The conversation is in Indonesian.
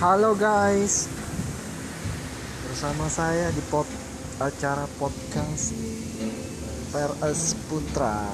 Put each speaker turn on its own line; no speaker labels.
Halo guys. Bersama saya di pod acara podcast PRS Putra.